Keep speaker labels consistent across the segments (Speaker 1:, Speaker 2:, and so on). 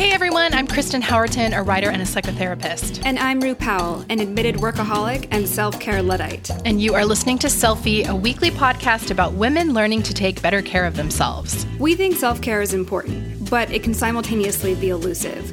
Speaker 1: Hey everyone, I'm Kristen Howerton, a writer and a psychotherapist.
Speaker 2: And I'm Rue Powell, an admitted workaholic and self care Luddite.
Speaker 1: And you are listening to Selfie, a weekly podcast about women learning to take better care of themselves.
Speaker 2: We think self care is important, but it can simultaneously be elusive.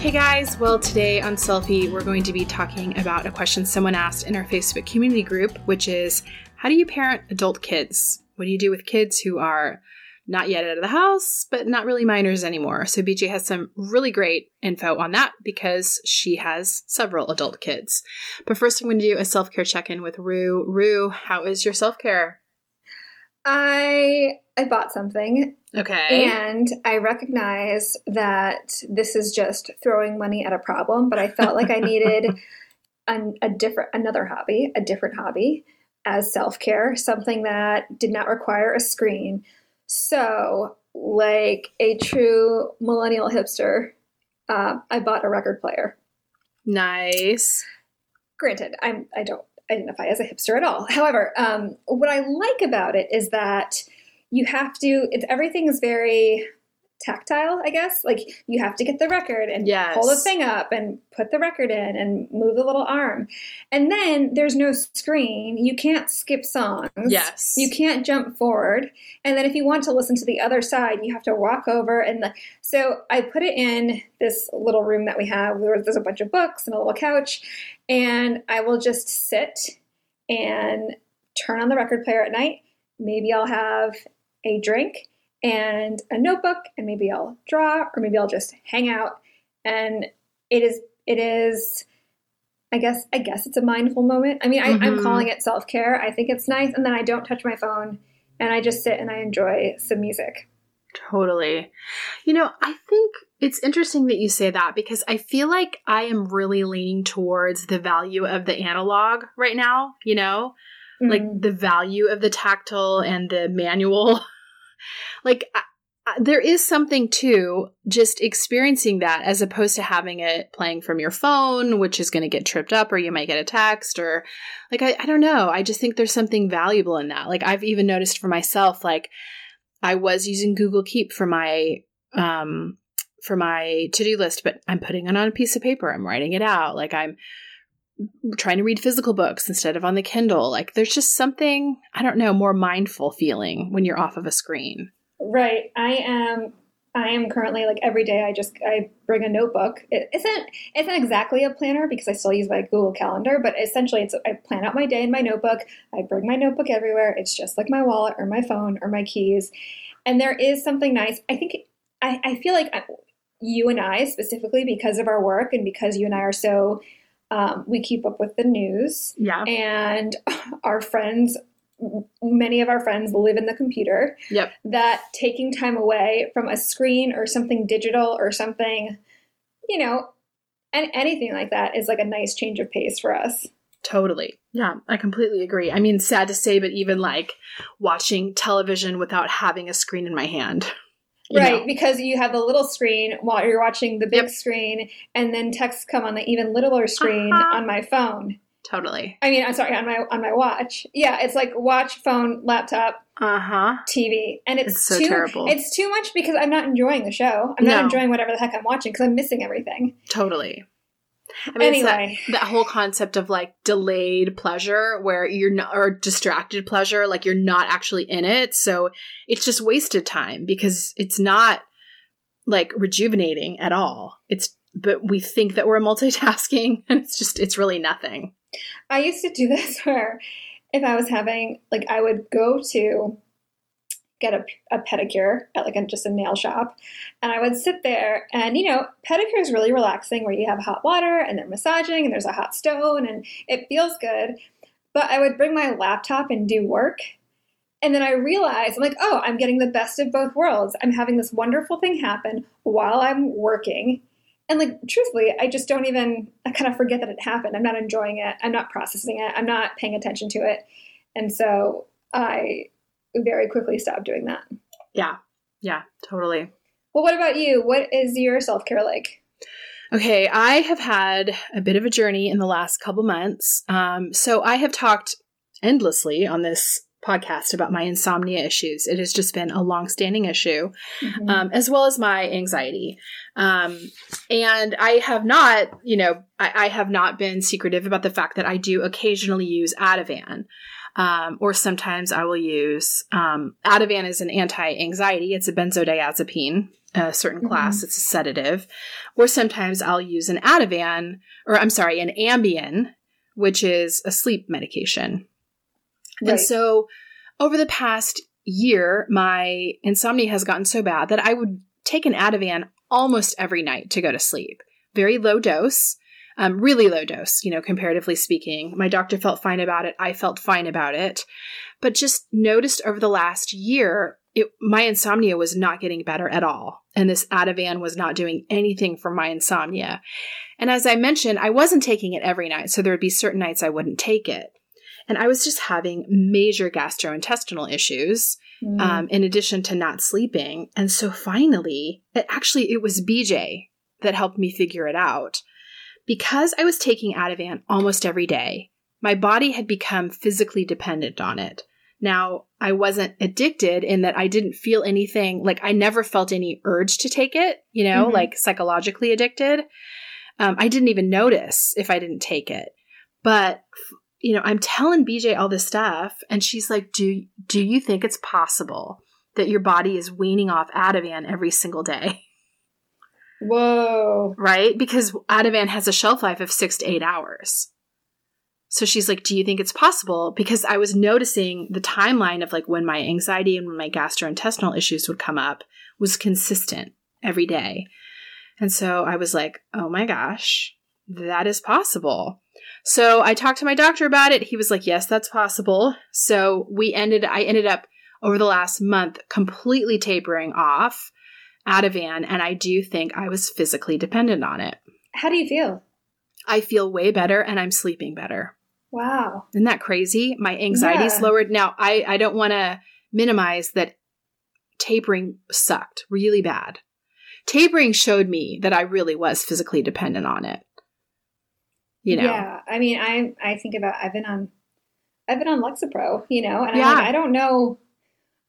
Speaker 1: Hey guys, well, today on Selfie, we're going to be talking about a question someone asked in our Facebook community group, which is How do you parent adult kids? What do you do with kids who are not yet out of the house, but not really minors anymore? So, BJ has some really great info on that because she has several adult kids. But first, I'm going to do a self care check in with Rue. Rue, how is your self care?
Speaker 3: I I bought something
Speaker 1: Okay.
Speaker 3: and I recognize that this is just throwing money at a problem, but I felt like I needed an, a different another hobby, a different hobby as self-care, something that did not require a screen. So, like a true millennial hipster, uh, I bought a record player.
Speaker 1: nice.
Speaker 3: granted, I'm I don't identify as a hipster at all. However, um, what I like about it is that you have to. It's everything is very tactile. I guess like you have to get the record and
Speaker 1: Yes.
Speaker 3: pull the thing up and put the record in and move the little arm, and then there's no screen. You can't skip songs.
Speaker 1: Yes.
Speaker 3: You can't jump forward. And then if you want to listen to the other side, you have to walk over. And the, so I put it in this little room that we have where there's a bunch of books and a little couch. And I will just sit and turn on the record player at night. Maybe I'll have a drink and a notebook, and maybe I'll draw, or maybe I'll just hang out. And it is, it is. I guess I guess it's a mindful moment. I mean, I, I'm
Speaker 1: Mhm.
Speaker 3: calling it self care. I think it's nice, and then I don't touch my phone, and I just sit and I enjoy some music.
Speaker 1: Totally. You know, I think it's interesting that you say that because I feel like I am really leaning towards the value of the analog right now, you know? Like
Speaker 3: Mm.
Speaker 1: the value of the tactile and the manual. like I, I, there is something to just experiencing that as opposed to having it playing from your phone, which is going to get tripped up or you might get a text or like I, I don't know. I just think there's something valuable in that. Like I've even noticed for myself, like I was using Google Keep for my um for my to-do list, but I'm putting it on a piece of paper. I'm writing it out. Like I'm trying to read physical books instead of on the Kindle. Like there's just something, I don't know, more mindful feeling when you're off of a screen.
Speaker 3: Right. I am. I am currently like every day. I just I bring a notebook. It isn't. It's not exactly a planner because I still use my Google Calendar, but essentially, it's I plan out my day in my notebook. I bring my notebook everywhere. It's just like my wallet or my phone or my keys. And there is something nice. I think. I, I feel like I, you and I specifically because of our work and because you and I are so. Um, we keep up with the news
Speaker 1: Yeah.
Speaker 3: and our friends many of our friends live in the computer
Speaker 1: Yep.
Speaker 3: that taking time away from a screen or something digital or something you know and anything like that is like a nice change of pace for us
Speaker 1: Totally. Yeah, I completely agree. I mean, sad to say, but even like watching television without having a screen in my hand.
Speaker 3: Right
Speaker 1: know?
Speaker 3: because you have the little screen while you're watching the big
Speaker 1: Yep.
Speaker 3: screen and then texts come on the even littler screen
Speaker 1: Uh-huh.
Speaker 3: on my phone
Speaker 1: Totally.
Speaker 3: i mean i'm sorry on my on my watch yeah it's like watch phone laptop
Speaker 1: Uh huh.
Speaker 3: tv and it's,
Speaker 1: It's so
Speaker 3: too
Speaker 1: terrible.
Speaker 3: it's too much because i'm not enjoying the show i'm not enjoying whatever the heck i'm watching because i'm missing everything
Speaker 1: Totally. I mean, it's that-
Speaker 3: anyway.
Speaker 1: that whole concept of like delayed pleasure where you're not or distracted pleasure like you're not actually in it. So it's just wasted time because it's not like rejuvenating at all. It's but we think that we're multitasking and it's just it's really nothing.
Speaker 3: I used to do this where if I was having, like, I would go to get a, a pedicure at like a, just a nail shop, and I would sit there, and you know, pedicure is really relaxing where you have hot water and they're massaging and there's a hot stone and it feels good. But I would bring my laptop and do work, And then I realized, I'm like, oh, I'm getting the best of both worlds. I'm having this wonderful thing happen while I'm working. And like, truthfully, I just don't even, I kind of forget that it happened. I'm not enjoying it. I'm not processing it. I'm not paying attention to it. And so I very quickly stop doing that.
Speaker 1: Yeah. Yeah, totally.
Speaker 3: Well, what about you? What is your self care like?
Speaker 1: Okay, I have had a bit of a journey in the last couple months. Um, so I have talked endlessly on this podcast about my insomnia issues. It has just been a long-standing issue, mm-hmm. um, as well as my anxiety. Um, and I have not, you know, I, I, have not been secretive about the fact that I do occasionally use Ativan. Um, or sometimes I will use um, Ativan is an anti-anxiety. It's a benzodiazepine, a certain mm-hmm. class. Mm-hmm. It's a sedative. Or sometimes I'll use an Ativan, or I'm sorry, an Ambien, which is a sleep medication. Right. And so over the past year, my insomnia has gotten so bad that I would take an Ativan almost every night to go to sleep. Very low dose, um, really low dose, you know, comparatively speaking. My doctor felt fine about it. I felt fine about it. But just noticed over the last year, it, my insomnia was not getting better at all. And this Ativan was not doing anything for my insomnia. And as I mentioned, I wasn't taking it every night. So there would be certain nights I wouldn't take it. And I was just having major gastrointestinal issues. Mm. Um, in addition to not sleeping. And so finally, it actually, it was BJ that helped me figure it out. Because I was taking Ativan almost every day, my body had become physically dependent on it. Now, I wasn't addicted in that I didn't feel anything, like I never felt any urge to take it, you know, mm-hmm. like psychologically addicted. Um, I didn't even notice if I didn't take it. But you know, I'm telling BJ all this stuff, and she's like, "Do do you think it's possible that your body is weaning off Ativan every single day?"
Speaker 3: Whoa!
Speaker 1: Right? Because Ativan has a shelf life of six to eight hours. So she's like, "Do you think it's possible?" Because I was noticing the timeline of like when my anxiety and when my gastrointestinal issues would come up was consistent every day, and so I was like, "Oh my gosh, that is possible." So I talked to my doctor about it. He was like, yes, that's possible. So we ended, I ended up over the last month completely tapering off Ativan. And I do think I was physically dependent on it.
Speaker 3: How do you feel?
Speaker 1: I feel way better and I'm sleeping better.
Speaker 3: Wow.
Speaker 1: Isn't that crazy? My anxiety's yeah. lowered. Now, I, I don't want to minimize that tapering sucked really bad. Tapering showed me that I really was physically dependent on it you know
Speaker 3: yeah i mean i i think about i've been on i've been on lexapro you know and yeah. like i don't know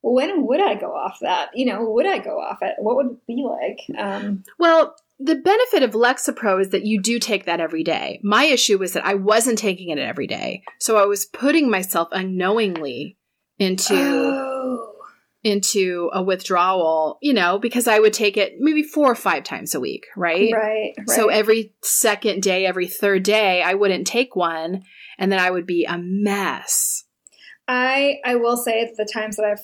Speaker 3: when would i go off that you know would i go off it what would it be like um
Speaker 1: well the benefit of lexapro is that you do take that every day my issue was that i wasn't taking it every day so i was putting myself unknowingly into oh into a withdrawal, you know, because I would take it maybe four or five times a week, right?
Speaker 3: Right. right.
Speaker 1: So every second day, every third day, I wouldn't take one and then I would be a mess.
Speaker 3: I I will say the times that I've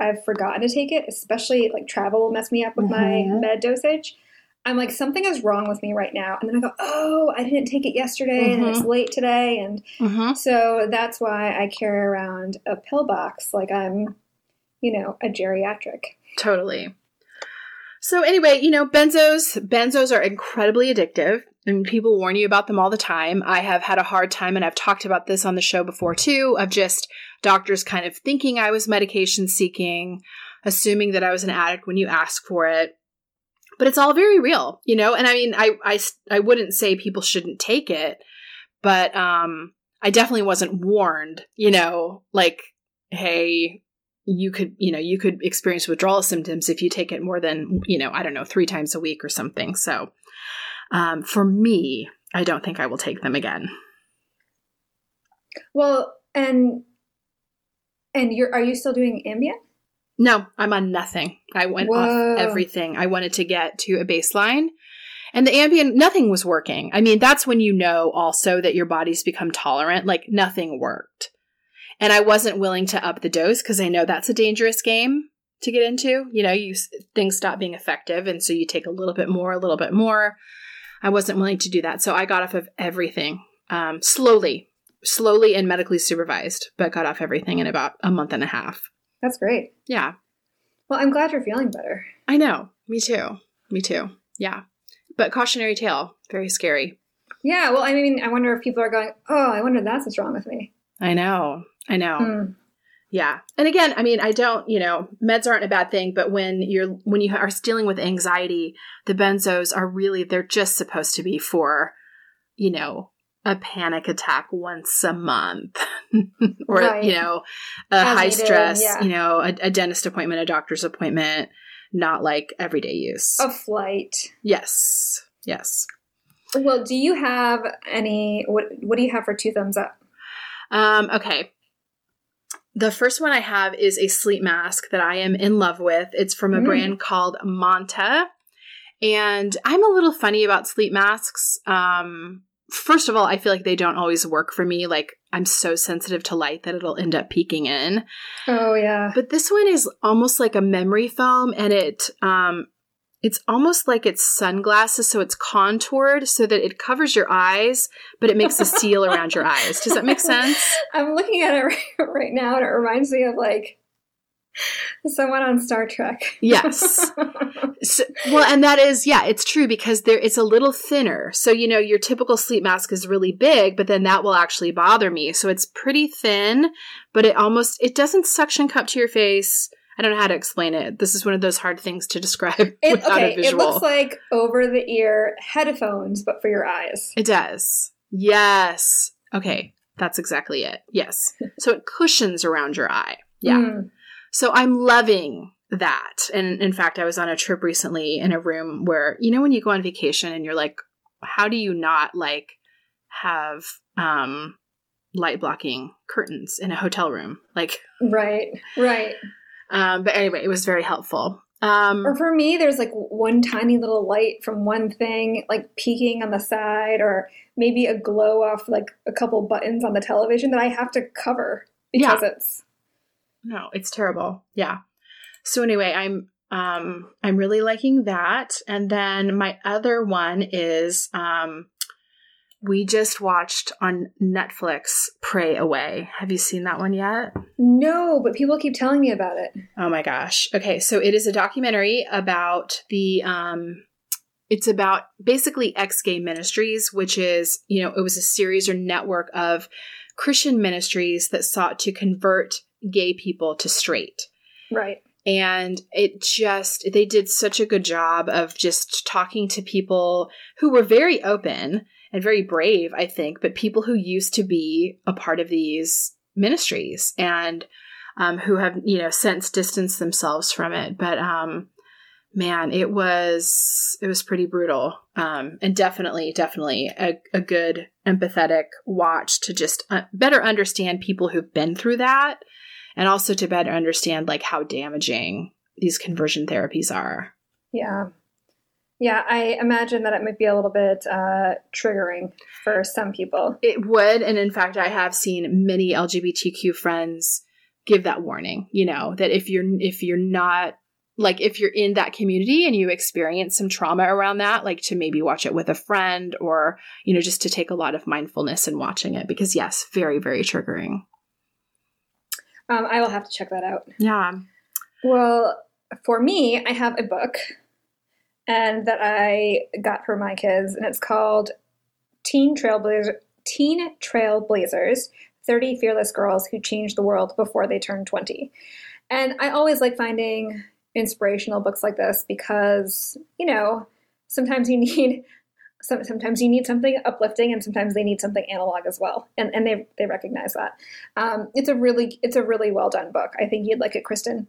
Speaker 3: I've forgotten to take it, especially like travel will mess me up with mm-hmm. my med dosage. I'm like, something is wrong with me right now. And then I go, oh, I didn't take it yesterday mm-hmm. and it's late today. And mm-hmm. so that's why I carry around a pill box. Like I'm you know, a geriatric.
Speaker 1: Totally. So anyway, you know, benzos, benzos are incredibly addictive and people warn you about them all the time. I have had a hard time and I've talked about this on the show before too of just doctors kind of thinking I was medication seeking, assuming that I was an addict when you ask for it. But it's all very real, you know? And I mean, I I I wouldn't say people shouldn't take it, but um I definitely wasn't warned, you know, like hey, you could you know you could experience withdrawal symptoms if you take it more than you know i don't know three times a week or something so um, for me i don't think i will take them again.
Speaker 3: Well and and you're are you still doing ambien?
Speaker 1: No i'm on nothing. I went Whoa. off everything. I wanted to get to a baseline. And the ambien nothing was working. I mean that's when you know also that your body's become tolerant like nothing worked. And I wasn't willing to up the dose because I know that's a dangerous game to get into. You know, you things stop being effective, and so you take a little bit more, a little bit more. I wasn't willing to do that, so I got off of everything um, slowly, slowly and medically supervised, but got off everything in about a month and a half.
Speaker 3: That's great.
Speaker 1: Yeah.
Speaker 3: Well, I'm glad you're feeling better.
Speaker 1: I know. Me too. Me too. Yeah. But cautionary tale, very scary.
Speaker 3: Yeah, well, I mean, I wonder if people are going, oh, I wonder that's what's wrong with me.
Speaker 1: I know. I know.
Speaker 3: Mm.
Speaker 1: Yeah. And again, I mean, I don't, you know, meds aren't a bad thing, but when you're when you are dealing with anxiety, the benzos are really they're just supposed to be for, you know, a panic attack once a month or
Speaker 3: Right.
Speaker 1: you know, a
Speaker 3: As
Speaker 1: high stress,
Speaker 3: yeah.
Speaker 1: you know, a, a dentist appointment, a doctor's appointment, not like everyday use.
Speaker 3: A flight.
Speaker 1: Yes. Yes.
Speaker 3: Well, do you have any, what, what do you have for two thumbs up?
Speaker 1: Um, okay. The first one I have is a sleep mask that I am in love with. It's from a
Speaker 3: Mm.
Speaker 1: brand called Manta. And I'm a little funny about sleep masks. Um, first of all, I feel like they don't always work for me. Like, I'm so sensitive to light that it'll end up peeking in.
Speaker 3: Oh, yeah.
Speaker 1: But this one is almost like a memory foam and it um it's almost like it's sunglasses so it's contoured so that it covers your eyes but it makes a seal around your eyes. Does that make sense?
Speaker 3: I'm looking at it right, now and it reminds me of like someone on Star Trek.
Speaker 1: Yes. So, well, and that is, yeah, it's true because there it's a little thinner. So, you know, your typical sleep mask is really big, but then that will actually bother me. So it's pretty thin, but it almost it doesn't suction cup to your face. I don't know how to explain it. This is one of those hard things to describe
Speaker 3: It,
Speaker 1: without
Speaker 3: okay,
Speaker 1: a visual.
Speaker 3: it looks like over the ear headphones, but for your eyes.
Speaker 1: It does. Yes. Okay. That's exactly it. Yes. So it cushions around your eye. Yeah.
Speaker 3: Mm.
Speaker 1: So I'm loving that. And in fact, I was on a trip recently in a room where, you know, when you go on vacation and you're like, how do you not like have um light blocking curtains in a hotel room? Like,
Speaker 3: Right, right.
Speaker 1: Um, but anyway, it was very helpful. Um,
Speaker 3: Or for me, there's like one tiny little light from one thing, like peeking on the side, or maybe a glow off like a couple buttons on the television that I have to cover because it's
Speaker 1: No, it's terrible. Yeah. So anyway, I'm um I'm really liking that. And then my other one is um we just watched on Netflix Pray Away. Have you seen that one yet?
Speaker 3: no, but people keep telling me about it.
Speaker 1: Oh my gosh. Okay, so it is a documentary about the um it's about basically ex gay ministries, which is, you know, it was a series or network of Christian ministries that sought to convert gay people to straight.
Speaker 3: Right.
Speaker 1: And it just, they did such a good job of just talking to people who were very open and very brave, I think, but people who used to be a part of these ministries and um, who have, you know, since distanced themselves from it. But, um, man, it was, it was pretty brutal. Um, and definitely, definitely a, a good empathetic watch to just uh, better understand people who've been through that and also to better understand like how damaging these conversion therapies are.
Speaker 3: Yeah. Yeah, I imagine that it might be a little bit uh, triggering for some people.
Speaker 1: It would, and in fact, I have seen many LGBTQ friends give that warning. You know that if you're if you're not like if you're in that community and you experience some trauma around that, like to maybe watch it with a friend or you know just to take a lot of mindfulness in watching it because yes, very very triggering.
Speaker 3: Um, I will have to check that out.
Speaker 1: Yeah.
Speaker 3: Well, for me, I have a book and that I got for my kids, and it's called Teen Trailblazer Teen Trailblazers 30 Fearless Girls Who Changed the World Before They Turned 20. And I always like finding inspirational books like this because, you know, sometimes you need some, sometimes you need something uplifting and sometimes they need something analog as well. And and they they recognize that. Um, it's a really it's a really well done book. I think you'd like it, Kristen.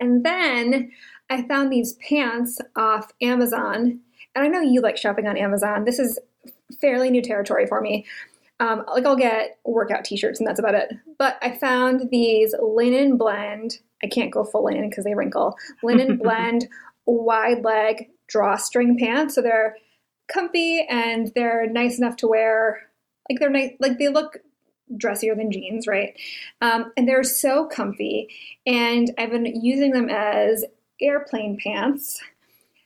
Speaker 3: And then I found these pants off Amazon. And I know you like shopping on Amazon. This is fairly new territory for me. Um, like I'll get workout t-shirts and that's about it. But I found these linen blend. I can't go full linen because they wrinkle. Linen blend wide leg drawstring pants. So they're comfy and they're nice enough to wear. Like they're nice. Like they look dressier than jeans, right? Um, and they're so comfy. And I've been using them as airplane pants.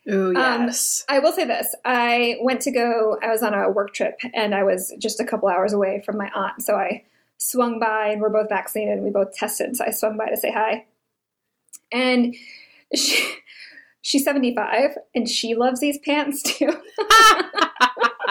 Speaker 1: Oh
Speaker 3: Um,
Speaker 1: yes.
Speaker 3: I will say this. I went to go, I was on a work trip and I was just a couple hours away from my aunt. So I swung by and we're both vaccinated and we both tested. So I swung by to say hi. And she, she's 75 and she loves these pants too.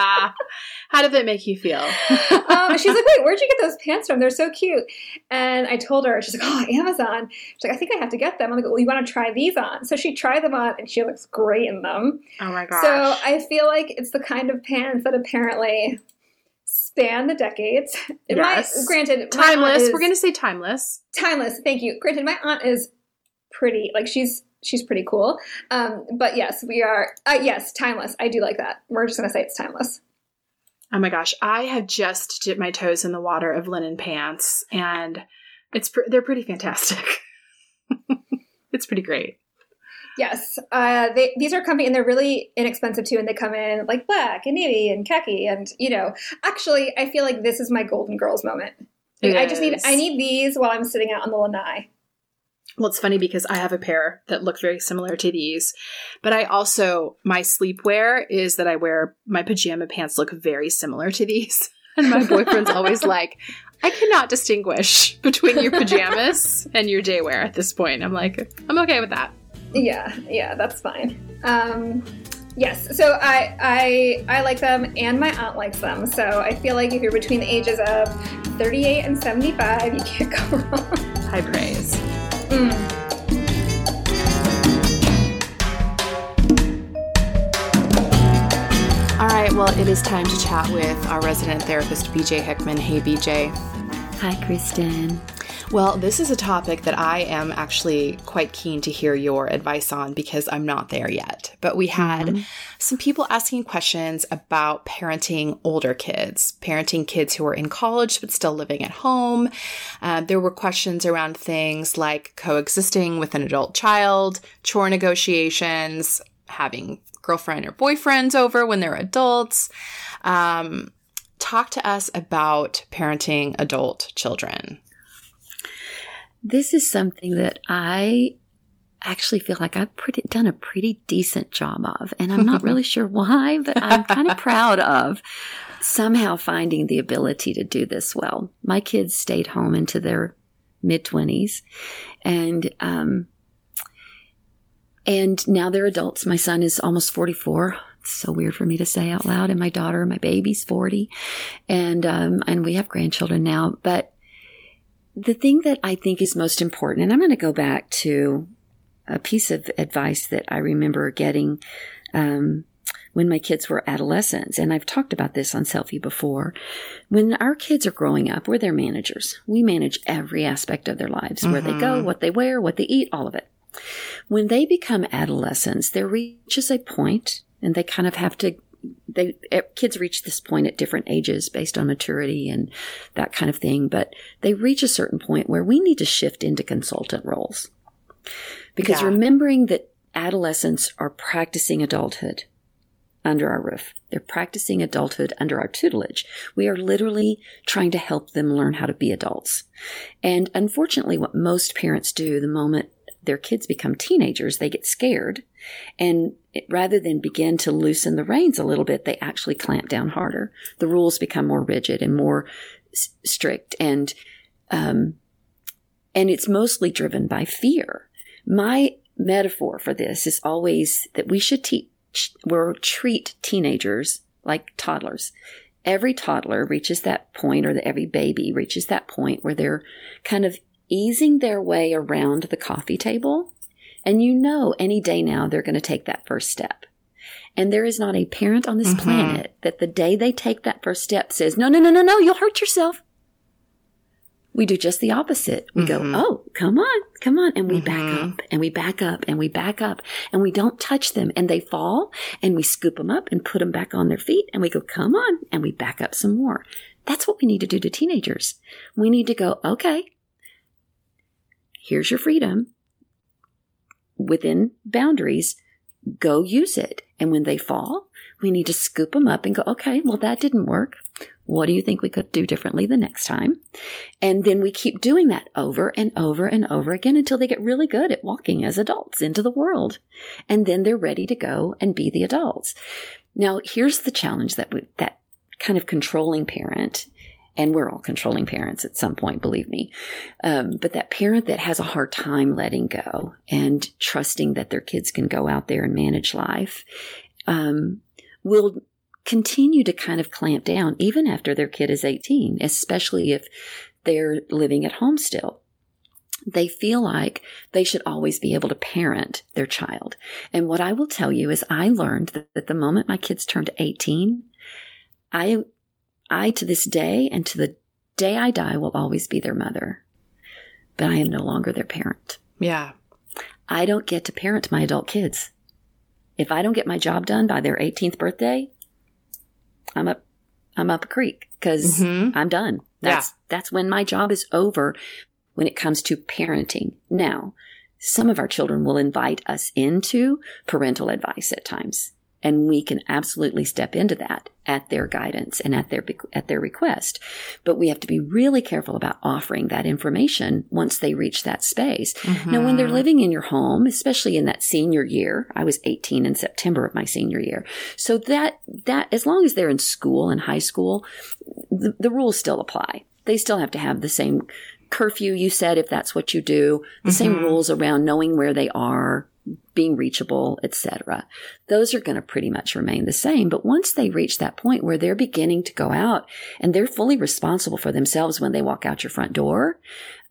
Speaker 1: How did that make you feel?
Speaker 3: um, she's like, wait, where'd you get those pants from? They're so cute. And I told her, she's like, oh, Amazon. She's like, I think I have to get them. I'm like, well, you want to try these on? So she tried them on and she looks great in them.
Speaker 1: Oh my gosh.
Speaker 3: So I feel like it's the kind of pants that apparently span the decades.
Speaker 1: Yes.
Speaker 3: My, granted, my
Speaker 1: timeless.
Speaker 3: is-
Speaker 1: We're going to say timeless.
Speaker 3: timeless. Thank you. Granted, my aunt is pretty. Like she's she's pretty cool. Um, but yes, we are. Uh, yes, timeless. I do like that. We're just gonna say it's timeless.
Speaker 1: Oh my gosh, I have just dipped my toes in the water of linen pants, and it's pr- they're pretty fantastic. it's pretty great.
Speaker 3: Yes, uh, they, these are comfy and they're really inexpensive too. And they come in like black and navy and khaki. And you know, actually, I feel like this is my Golden Girls moment. Like, I just need I need these while I'm sitting out on the lanai.
Speaker 1: Well, it's funny because I have a pair that look very similar to these, but I also my sleepwear is that I wear my pajama pants look very similar to these, and my boyfriend's always like, "I cannot distinguish between your pajamas and your day wear at this point." I'm like, I'm okay with that.
Speaker 3: Yeah, yeah, that's fine. Um, yes, so I I I like them, and my aunt likes them. So I feel like if you're between the ages of 38 and 75, you can't go wrong.
Speaker 1: High praise.
Speaker 3: Mm.
Speaker 1: All right, well, it is time to chat with our resident therapist, BJ Hickman. Hey, BJ.
Speaker 4: Hi, Kristen.
Speaker 1: Well, this is a topic that I am actually quite keen to hear your advice on because I'm not there yet. But we had some people asking questions about parenting older kids, parenting kids who are in college but still living at home. Uh, there were questions around things like coexisting with an adult child, chore negotiations, having girlfriend or boyfriends over when they're adults. Um, talk to us about parenting adult children.
Speaker 4: This is something that I actually feel like I've pretty, done a pretty decent job of. And I'm not really sure why, but I'm kind of proud of somehow finding the ability to do this well. My kids stayed home into their mid 20s and, um, and now they're adults. My son is almost 44. It's so weird for me to say out loud. And my daughter, my baby's 40. And, um, and we have grandchildren now. But the thing that I think is most important, and I'm going to go back to a piece of advice that I remember getting um, when my kids were adolescents, and I've talked about this on Selfie before. When our kids are growing up, we're their managers. We manage every aspect of their lives where they go, what they wear, what they eat, all of it. When they become adolescents, there reaches a point, and they kind of have to they eh, kids reach this point at different ages based on maturity and that kind of thing but they reach a certain point where we need to shift into consultant roles. Because
Speaker 1: Yeah.
Speaker 4: remembering that adolescents are practicing adulthood under our roof they're practicing adulthood under our tutelage. We are literally trying to help them learn how to be adults. And unfortunately what most parents do the moment their kids become teenagers they get scared and rather than begin to loosen the reins a little bit, they actually clamp down harder. The rules become more rigid and more s- strict, and um, and it's mostly driven by fear. My metaphor for this is always that we should teach or treat teenagers like toddlers. Every toddler reaches that point, or the, every baby reaches that point where they're kind of easing their way around the coffee table and you know any day now they're going to take that first step. And there is not a parent on this
Speaker 1: Mhm.
Speaker 4: planet that the day they take that first step says, no, no, no, no, no, you'll hurt yourself. We do just the opposite. We
Speaker 1: Mhm.
Speaker 4: go, oh, come on, come on. And we back
Speaker 1: Mhm.
Speaker 4: up and we back up and we back up and we don't touch them and they fall and we scoop them up and put them back on their feet and we go, come on. And we back up some more. That's what we need to do to teenagers. We need to go, okay, here's your freedom within boundaries, go use it. And when they fall, we need to scoop them up and go, okay, well, that didn't work. What do you think we could do differently the next time? And then we keep doing that over and over and over again until they get really good at walking as adults into the world. And then they're ready to go and be the adults. Now, here's the challenge that we, that kind of controlling parent And we're all controlling parents at some point, believe me. Um, but that parent that has a hard time letting go and trusting that their kids can go out there and manage life um, will continue to kind of clamp down even after their kid is 18, especially if they're living at home still. They feel like they should always be able to parent their child. And what I will tell you is I learned that the moment my kids turned 18, I, I to this day and to the day I die will always be their mother, but I am no longer their parent.
Speaker 1: Yeah.
Speaker 4: I don't get to parent my adult kids. If I don't get my job done by their 18th birthday, I'm up, I'm up a creek because
Speaker 1: Mhm.
Speaker 4: I'm done. That's, that's when my job is over when it comes to parenting. Now, some of our children will invite us into parental advice at times. And we can absolutely step into that at their guidance and at their, at their request. But we have to be really careful about offering that information once they reach that space. Now, when they're mm-hmm. living in your home, especially in that senior year, I was 18 in September of my senior year. So that, that, as long as they're in school and high school, the, the rules still apply. They still have to have the same curfew you said if that's what you do, the same mm-hmm. rules around knowing where they are, being reachable, etc. Those are going to pretty much remain the same. But once they reach that point where they're beginning to go out and they're fully responsible for themselves when they walk out your front door,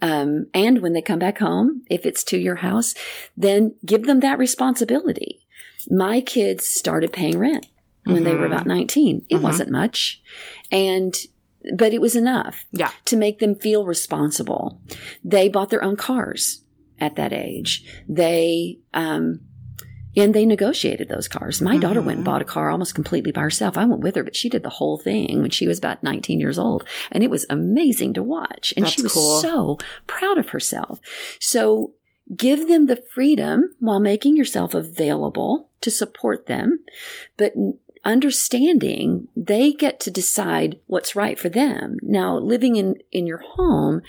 Speaker 4: um, and when they come back home, if it's to your house, then give them that responsibility. My kids started paying rent when they were about 19. It wasn't much. And but it was enough
Speaker 1: Yeah.
Speaker 4: to make them feel responsible. They bought their own cars at that age. They, um, and they negotiated those cars. My daughter went and bought a car almost completely by herself. I went with her, but she did the whole thing when she was about 19 years old. And it was amazing to watch. And she was
Speaker 1: cool.
Speaker 4: so proud of herself. So give them the freedom while making yourself available to support them, but understanding they get to decide what's right for them. Now, living in, in your home,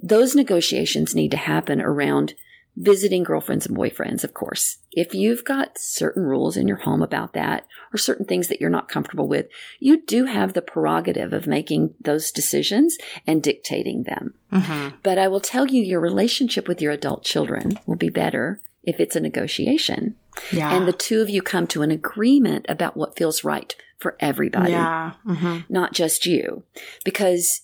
Speaker 4: those negotiations need to happen around visiting girlfriends and boyfriends, of course. If you've got certain rules in your home about that or certain things that you're not comfortable with, you do have the prerogative of making those decisions and dictating them.
Speaker 1: Mm-hmm.
Speaker 4: But I will tell you, your relationship with your adult children will be better if it's a negotiation
Speaker 1: Yeah.
Speaker 4: and the two of you come to an agreement about what feels right for everybody,
Speaker 1: yeah. Mm-hmm.
Speaker 4: not just you. Because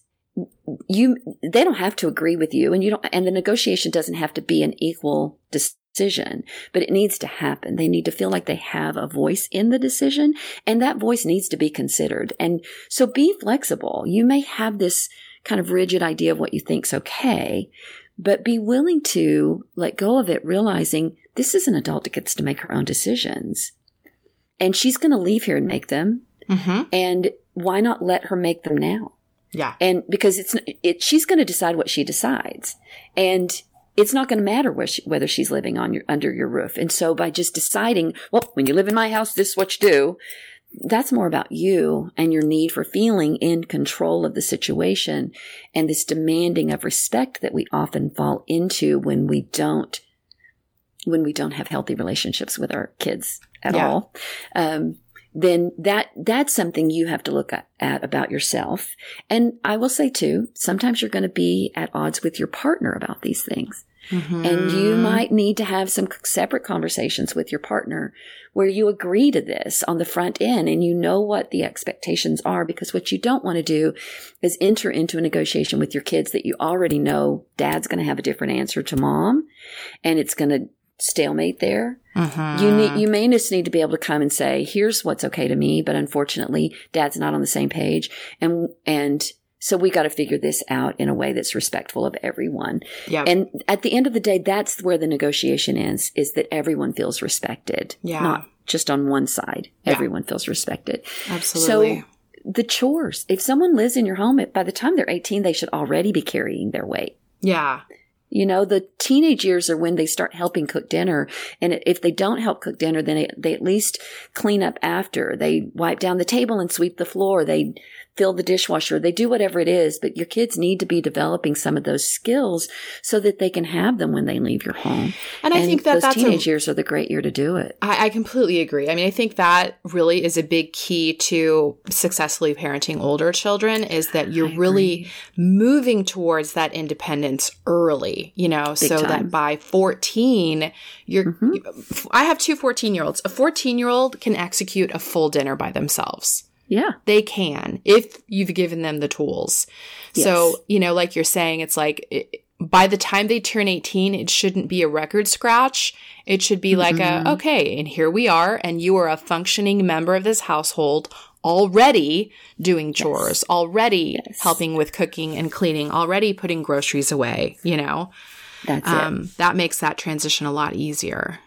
Speaker 4: you they don't have to agree with you and you don't and the negotiation doesn't have to be an equal decision but it needs to happen they need to feel like they have a voice in the decision and that voice needs to be considered and so be flexible you may have this kind of rigid idea of what you think's okay but be willing to let go of it realizing this is an adult that gets to make her own decisions and she's going to leave here and make them
Speaker 1: Mm-hmm.
Speaker 4: and why not let her make them now
Speaker 1: Yeah.
Speaker 4: and because it's it, she's going to decide what she decides, and it's not going to matter where she, whether she's living on your under your roof. And so by just deciding, well, when you live in my house, this is what you do. That's more about you and your need for feeling in control of the situation and this demanding of respect that we often fall into when we don't when we don't have healthy relationships with our kids at
Speaker 1: Yeah.
Speaker 4: all. Um, then that that's something you have to look at, at about yourself. And I will say too, sometimes you're going to be at odds with your partner about these things. And you might need to have some separate conversations with your partner where you agree to this on the front end and you know what the expectations are because what you don't want to do is enter into a negotiation with your kids that you already know dad's going to have a different answer to mom and it's going to stalemate there.
Speaker 1: Mm-hmm.
Speaker 4: You need, you may just need to be able to come and say, here's what's okay to me, but unfortunately dad's not on the same page. And, and so we got to figure this out in a way that's respectful of everyone.
Speaker 1: Yeah.
Speaker 4: And at the end of the day, that's where the negotiation ends, is that everyone feels respected.
Speaker 1: Yeah.
Speaker 4: Not just on one side.
Speaker 1: Yeah.
Speaker 4: Everyone feels respected.
Speaker 1: Absolutely.
Speaker 4: So the chores, if someone lives in your home, by the time they're 18, they should already be carrying their weight.
Speaker 1: yeah.
Speaker 4: You know, the teenage years are when they start helping cook dinner. And if they don't help cook dinner, then they, they at least clean up after. They wipe down the table and sweep the floor. They fill the dishwasher. They do whatever it is, but your kids need to be developing some of those skills so that they can have them when they leave your home.
Speaker 1: And I think that
Speaker 4: those
Speaker 1: that's
Speaker 4: teenage
Speaker 1: a,
Speaker 4: years are the great year to do it.
Speaker 1: I, I completely agree. I mean, I think that really is a big key to successfully parenting older children is that you're really moving towards that independence early, you know, so
Speaker 4: time.
Speaker 1: that by 14, you're,
Speaker 4: Mm-hmm.
Speaker 1: I have two 14 year olds. A 14 year old can execute a full dinner by themselves.
Speaker 4: Yeah.
Speaker 1: They can if you've given them the tools.
Speaker 4: Yes.
Speaker 1: So, you know, like you're saying, it's like it, by the time they turn 18, it shouldn't be a record scratch. It should be like
Speaker 4: Mm-hmm.
Speaker 1: a, okay, and here we are, and you are a functioning member of this household already doing chores, already
Speaker 4: Yes.
Speaker 1: helping with cooking and cleaning, already putting groceries away, you know?
Speaker 4: That's it.
Speaker 1: Um, that makes that transition a lot easier.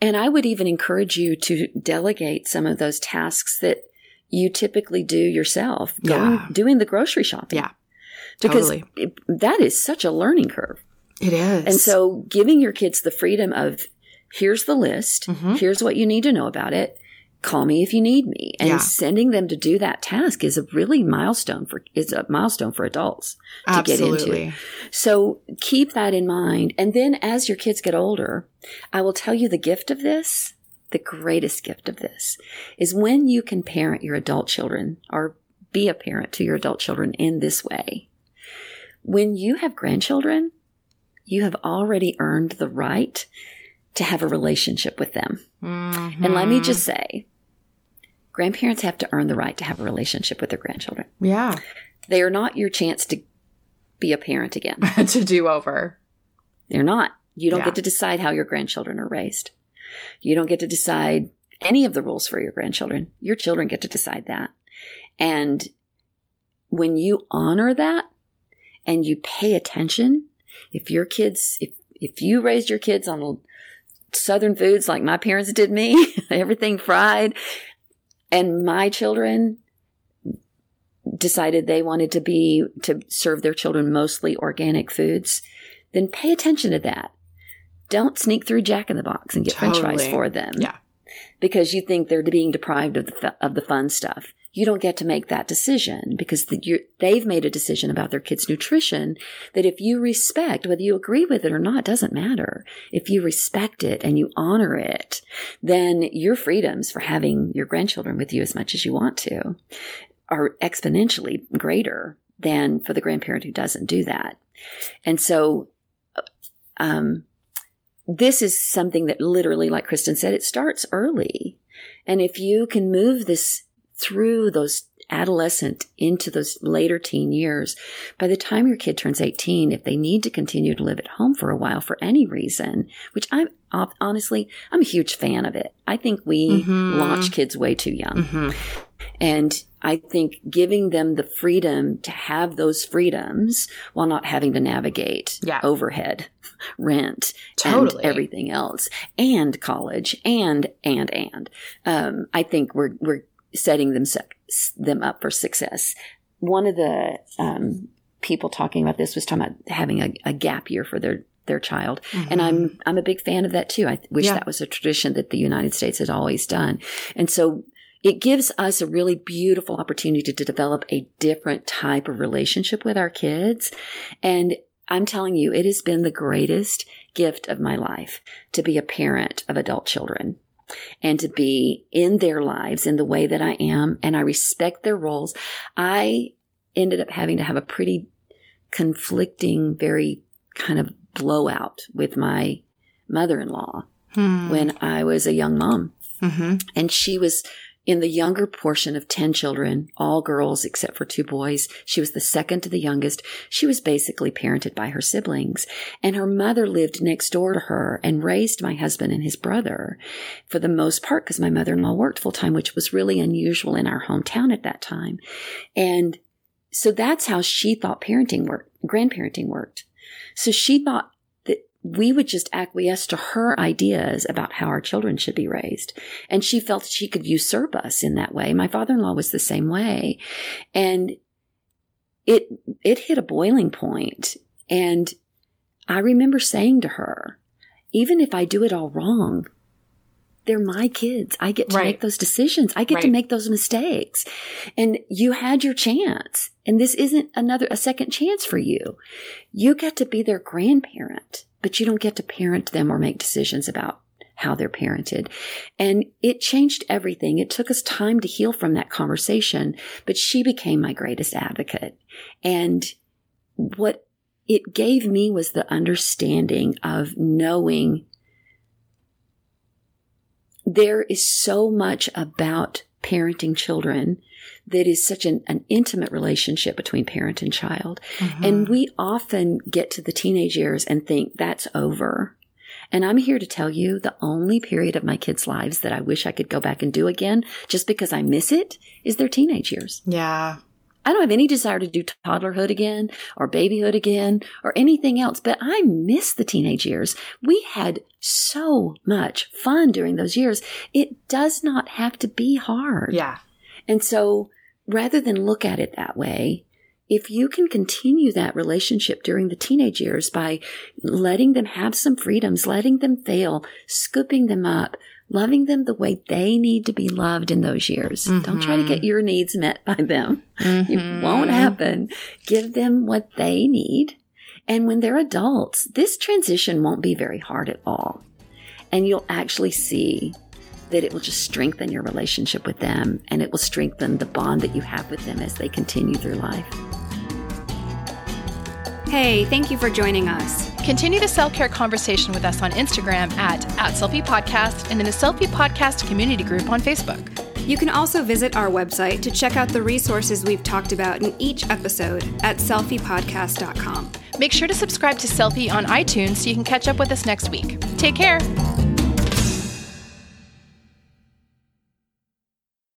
Speaker 4: And I would even encourage you to delegate some of those tasks that you typically do yourself, going,
Speaker 1: Yeah.
Speaker 4: doing the grocery shopping.
Speaker 1: Yeah,
Speaker 4: Because
Speaker 1: totally.
Speaker 4: it- that is such a learning curve.
Speaker 1: It is.
Speaker 4: And so giving your kids the freedom of here's the list,
Speaker 1: Mhm.
Speaker 4: here's what you need to know about it. Call me if you need me. And
Speaker 1: Yeah.
Speaker 4: sending them to do that task is a really milestone for is a milestone for adults to get into. So keep that in mind. And then as your kids get older, I will tell you the gift of this, the greatest gift of this is when you can parent your adult children or be a parent to your adult children in this way. When you have grandchildren, you have already earned the right to have a relationship with them. And let me
Speaker 1: Mhm.
Speaker 4: just say, grandparents have to earn the right to have a relationship with their grandchildren.
Speaker 1: yeah,
Speaker 4: They are not your chance to be a parent again.
Speaker 1: to do over.
Speaker 4: They're not. You don't
Speaker 1: Yeah.
Speaker 4: get to decide how your grandchildren are raised. You don't get to decide any of the rules for your grandchildren. Your children get to decide that. And when you honor that and you pay attention, if your kids, if, if you raised your kids on southern foods like my parents did me, everything fried, and my children decided they wanted to be to serve their children mostly organic foods, then pay attention to that. Don't sneak through Jack in the Box and get French fries for them.
Speaker 1: Yeah.
Speaker 4: because you think they're being deprived of the of the fun stuff. You don't get to make that decision because the, you're, they've made a decision about their kids' nutrition that if you respect, whether you agree with it or not, doesn't matter. If you respect it and you honor it, then your freedoms for having your grandchildren with you as much as you want to are exponentially greater than for the grandparent who doesn't do that. And so, um, this is something that literally, like Kristen said, it starts early. And if you can move this through those adolescent into those later teen years, by the time your kid turns 18, if they need to continue to live at home for a while for any reason, which I'm honestly, I'm a huge fan of it. I think we
Speaker 1: Mhm.
Speaker 4: launch kids way too young.
Speaker 1: hmm
Speaker 4: And I think giving them the freedom to have those freedoms while not having to navigate
Speaker 1: Yeah.
Speaker 4: overhead, rent,
Speaker 1: Totally.
Speaker 4: and everything else, and college, and and and, um, I think we're we're setting them them up for success. One of the um, people talking about this was talking about having a, a gap year for their their child, and I'm I'm a big fan of that too. I wish
Speaker 1: Yeah.
Speaker 4: that was a tradition that the United States had always done, and so it gives us a really beautiful opportunity to develop a different type of relationship with our kids. And I'm telling you, it has been the greatest gift of my life to be a parent of adult children and to be in their lives in the way that I am. And I respect their roles. I ended up having to have a pretty conflicting, very kind of blowout with my mother in law
Speaker 1: Hmm.
Speaker 4: when I was a young mom
Speaker 1: hmm
Speaker 4: and she was in the younger portion of 10 children, all girls except for two boys. She was the second to the youngest. She was basically parented by her siblings. And her mother lived next door to her and raised my husband and his brother for the most part because my mother in law worked full time, which was really unusual in our hometown at that time. And so that's how she thought parenting worked, grandparenting worked. So she thought we would just acquiesce to her ideas about how our children should be raised. And she felt she could usurp us in that way. My father-in-law was the same way. And it, it hit a boiling point and I remember saying to her, even if I do it all wrong, they're my kids. I get to
Speaker 1: Right.
Speaker 4: make those decisions. I get to make those mistakes. And you had your chance. And this isn't another, a second chance for you. You get to be their grandparent, but you don't get to parent them or make decisions about how they're parented. And it changed everything. It took us time to heal from that conversation, but she became my greatest advocate. And what it gave me was the understanding of knowing there is so much about parenting children that is such an, an intimate relationship between parent and child. Mm-hmm. And we often get to the teenage years and think that's over. And I'm here to tell you the only period of my kids' lives that I wish I could go back and do again, just because I miss it, is their teenage years.
Speaker 1: Yeah.
Speaker 4: I don't have any desire to do toddlerhood again or babyhood again or anything else, but I miss the teenage years. We had so much fun during those years. It does not have to be hard.
Speaker 1: Yeah.
Speaker 4: And so rather than look at it that way, if you can continue that relationship during the teenage years by letting them have some freedoms, letting them fail, scooping them up, loving them the way they need to be loved in those years. Don't try to mm-hmm. get your needs met by them. It mm-hmm. won't happen. Give them what they need. And when they're adults, this transition won't be very hard at all. And you'll actually see that it will just strengthen your relationship with them and it will strengthen the bond that you have with them as they continue through life.
Speaker 2: Hey, thank you for joining us.
Speaker 5: Continue the self care conversation with us on Instagram at, at Selfie Podcast and in the Selfie Podcast community group on Facebook.
Speaker 2: You can also visit our website to check out the resources we've talked about in each episode at selfiepodcast.com.
Speaker 5: Make sure to subscribe to Selfie on iTunes so you can catch up with us next week. Take care.